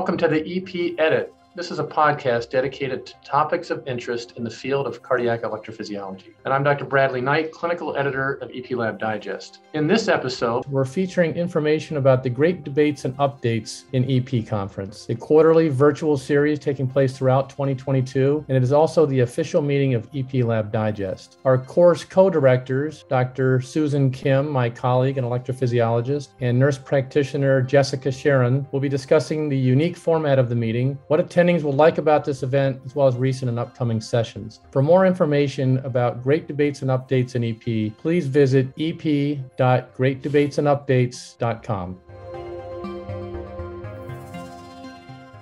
Welcome to the EP Edit. This is a podcast dedicated to topics of interest in the field of cardiac electrophysiology. And I'm Dr. Bradley Knight, clinical editor of EP Lab Digest. In this episode, we're featuring information about the great debates and updates in EP Conference, a quarterly virtual series taking place throughout 2022, and it is also the official meeting of EP Lab Digest. Our course co directors, Dr. Susan Kim, my colleague and electrophysiologist, and nurse practitioner Jessica Charron will be discussing the unique format of the meeting, what attendance attendings will like about this event, as well as recent and upcoming sessions. For more information about great debates and updates in EP, please visit ep.greatdebatesandupdates.com.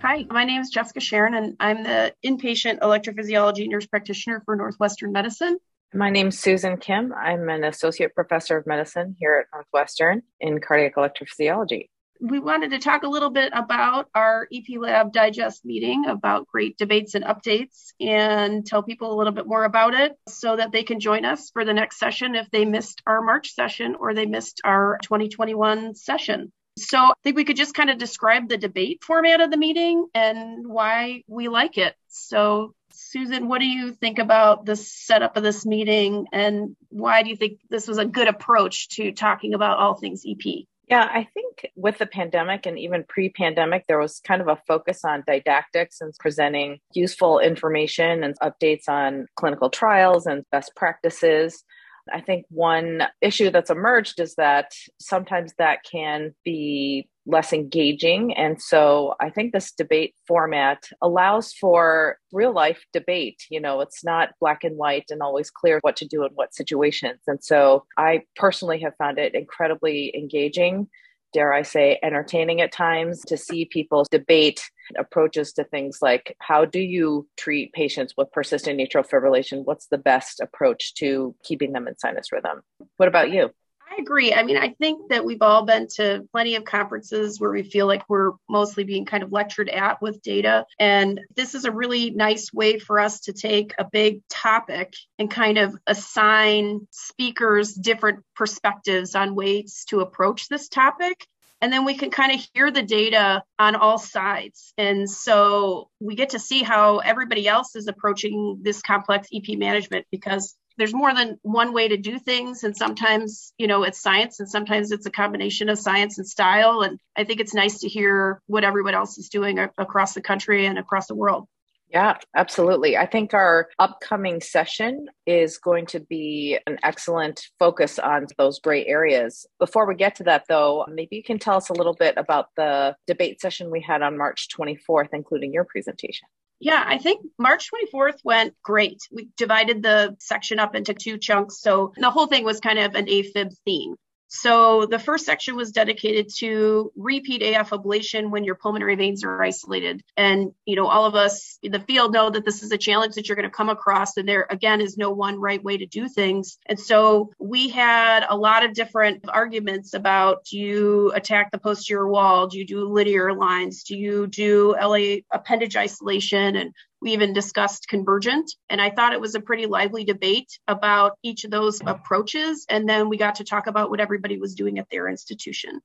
Hi, my name is Jessica Charron, and I'm the inpatient electrophysiology nurse practitioner for Northwestern Medicine. My name is Susan Kim. I'm an associate professor of medicine here at Northwestern in cardiac electrophysiology we wanted to talk a little bit about our EP Lab Digest meeting, about great debates and updates, and tell people a little bit more about it so that they can join us for the next session if they missed our March session or they missed our 2021 session. So I think we could just kind of describe the debate format of the meeting and why we like it. So, Susan, what do you think about the setup of this meeting and why do you think this was a good approach to talking about all things EP? Yeah, I think with the pandemic and even pre pandemic, there was kind of a focus on didactics and presenting useful information and updates on clinical trials and best practices. I think one issue that's emerged is that sometimes that can be less engaging. And so I think this debate format allows for real life debate. You know, it's not black and white and always clear what to do in what situations. And so I personally have found it incredibly engaging dare I say, entertaining at times to see people debate approaches to things like how do you treat patients with persistent atrial fibrillation? What's the best approach to keeping them in sinus rhythm? What about you? Agree. I mean, I think that we've all been to plenty of conferences where we feel like we're mostly being kind of lectured at with data. And this is a really nice way for us to take a big topic and kind of assign speakers different perspectives on ways to approach this topic and then we can kind of hear the data on all sides. And so we get to see how everybody else is approaching this complex EP management because there's more than one way to do things and sometimes you know it's science and sometimes it's a combination of science and style and i think it's nice to hear what everyone else is doing across the country and across the world yeah, absolutely. I think our upcoming session is going to be an excellent focus on those gray areas. Before we get to that, though, maybe you can tell us a little bit about the debate session we had on March 24th, including your presentation. Yeah, I think March 24th went great. We divided the section up into two chunks. So the whole thing was kind of an AFib theme. So the first section was dedicated to repeat AF ablation when your pulmonary veins are isolated. And, you know, all of us in the field know that this is a challenge that you're going to come across. And there, again, is no one right way to do things. And so we had a lot of different arguments about do you attack the posterior wall? Do you do linear lines? Do you do LA appendage isolation? And we even discussed convergent, and I thought it was a pretty lively debate about each of those approaches. And then we got to talk about what everybody was doing at their institution.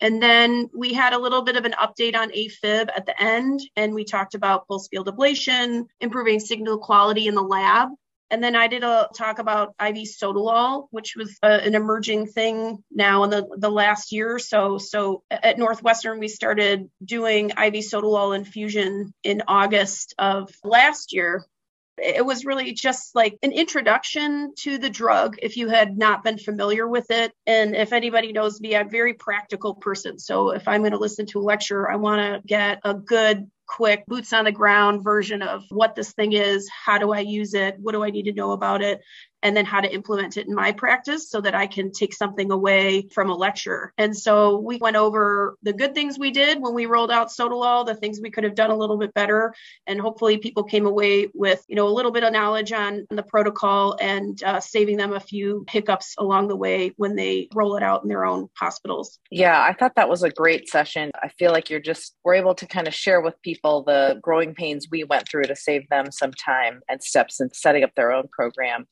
And then we had a little bit of an update on AFib at the end, and we talked about pulse field ablation, improving signal quality in the lab, and then I did a talk about IV sotalol, which was a, an emerging thing now in the, the last year or so. So at Northwestern, we started doing IV sotalol infusion in August of last year. It was really just like an introduction to the drug if you had not been familiar with it. And if anybody knows me, I'm a very practical person. So if I'm going to listen to a lecture, I want to get a good quick boots on the ground version of what this thing is, how do I use it, what do I need to know about it, and then how to implement it in my practice so that I can take something away from a lecture. And so we went over the good things we did when we rolled out Sotalol, the things we could have done a little bit better, and hopefully people came away with you know a little bit of knowledge on the protocol and uh, saving them a few hiccups along the way when they roll it out in their own hospitals. Yeah, I thought that was a great session. I feel like you're just we're able to kind of share with people the growing pains we went through to save them some time and steps in setting up their own program.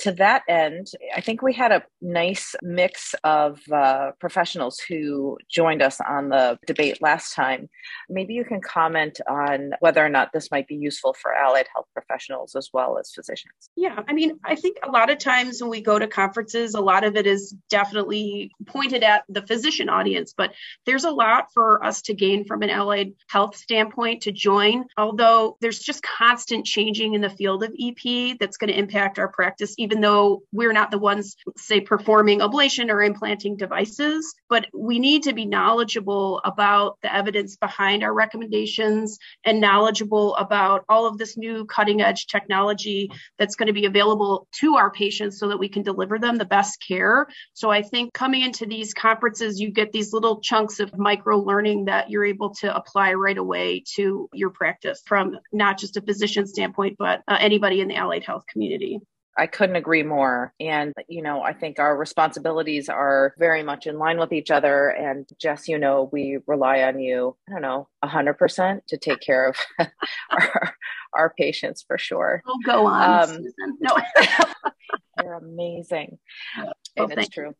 To that end, I think we had a nice mix of uh, professionals who joined us on the debate last time. Maybe you can comment on whether or not this might be useful for allied health professionals as well as physicians. Yeah, I mean, I think a lot of times when we go to conferences, a lot of it is definitely pointed at the physician audience, but there's a lot for us to gain from an allied health standpoint to join. Although there's just constant changing in the field of EP that's going to impact our practice, even though we're not the ones, say, performing ablation or implanting devices. But we need to be knowledgeable about the evidence behind our recommendations and knowledgeable about all of this new cutting edge technology that's going to be available to our patients so that we can deliver them the best care. So I think coming into these conferences, you get these little chunks of micro learning that you're able to apply right away to your practice from not just a physician standpoint, but uh, anybody in the allied health community. I couldn't agree more. And, you know, I think our responsibilities are very much in line with each other. And Jess, you know, we rely on you, I don't know, 100% to take care of our, our patients for sure. Oh, go on. Um, no. you're amazing. Oh, and it's true.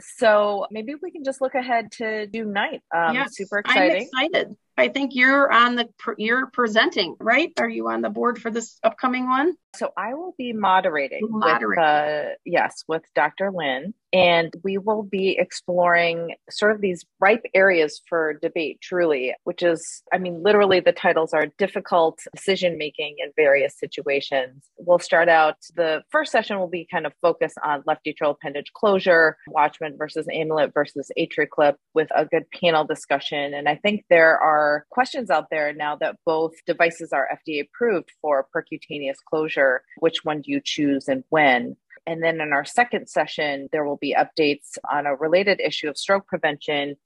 So maybe we can just look ahead to June 9th. Um, yes, super exciting. I'm excited. I think you're on the you're presenting, right? Are you on the board for this upcoming one? So I will be moderating, moderating. with uh, yes, with Dr. Lynn, and we will be exploring sort of these ripe areas for debate. Truly, which is, I mean, literally, the titles are difficult decision making in various situations. We'll start out. The first session will be kind of focus on left atrial appendage closure, Watchman versus Amulet versus AtriClip, with a good panel discussion. And I think there are questions out there now that both devices are FDA approved for percutaneous closure. Which one do you choose and when? And then in our second session, there will be updates on a related issue of stroke prevention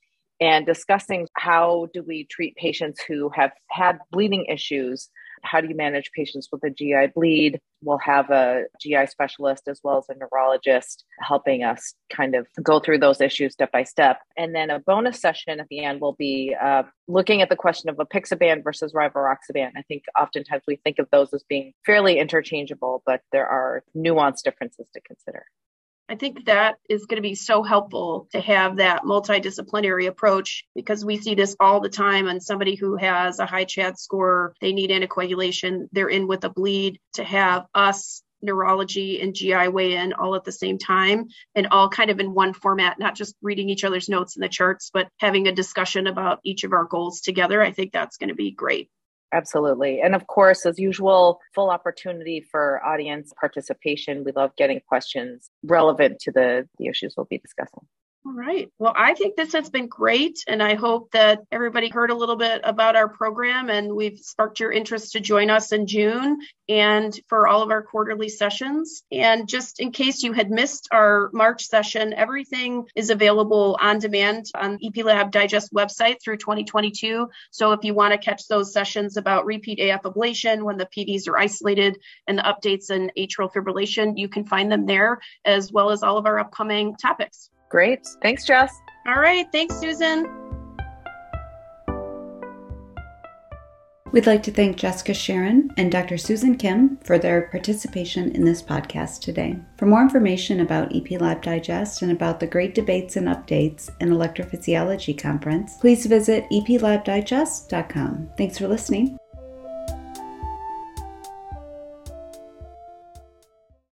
and discussing how do we treat patients who have had bleeding issues how do you manage patients with a GI bleed? We'll have a GI specialist as well as a neurologist helping us kind of go through those issues step by step. And then a bonus session at the end will be uh, looking at the question of apixaban versus rivaroxaban. I think oftentimes we think of those as being fairly interchangeable, but there are nuanced differences to consider. I think that is going to be so helpful to have that multidisciplinary approach because we see this all the time on somebody who has a high CHAD score, they need anticoagulation, they're in with a bleed to have us neurology and GI weigh in all at the same time and all kind of in one format, not just reading each other's notes in the charts, but having a discussion about each of our goals together. I think that's going to be great. Absolutely. And of course, as usual, full opportunity for audience participation. We love getting questions relevant to the, the issues we'll be discussing. All right. Well, I think this has been great. And I hope that everybody heard a little bit about our program and we've sparked your interest to join us in June and for all of our quarterly sessions. And just in case you had missed our March session, everything is available on demand on EP Lab Digest website through 2022. So if you want to catch those sessions about repeat AF ablation when the PVs are isolated and the updates in atrial fibrillation, you can find them there as well as all of our upcoming topics. Great. Thanks, Jess. All right. Thanks, Susan. We'd like to thank Jessica Charron and Dr. Susan Kim for their participation in this podcast today. For more information about EP Lab Digest and about the great debates and updates in Electrophysiology Conference, please visit eplabdigest.com. Thanks for listening.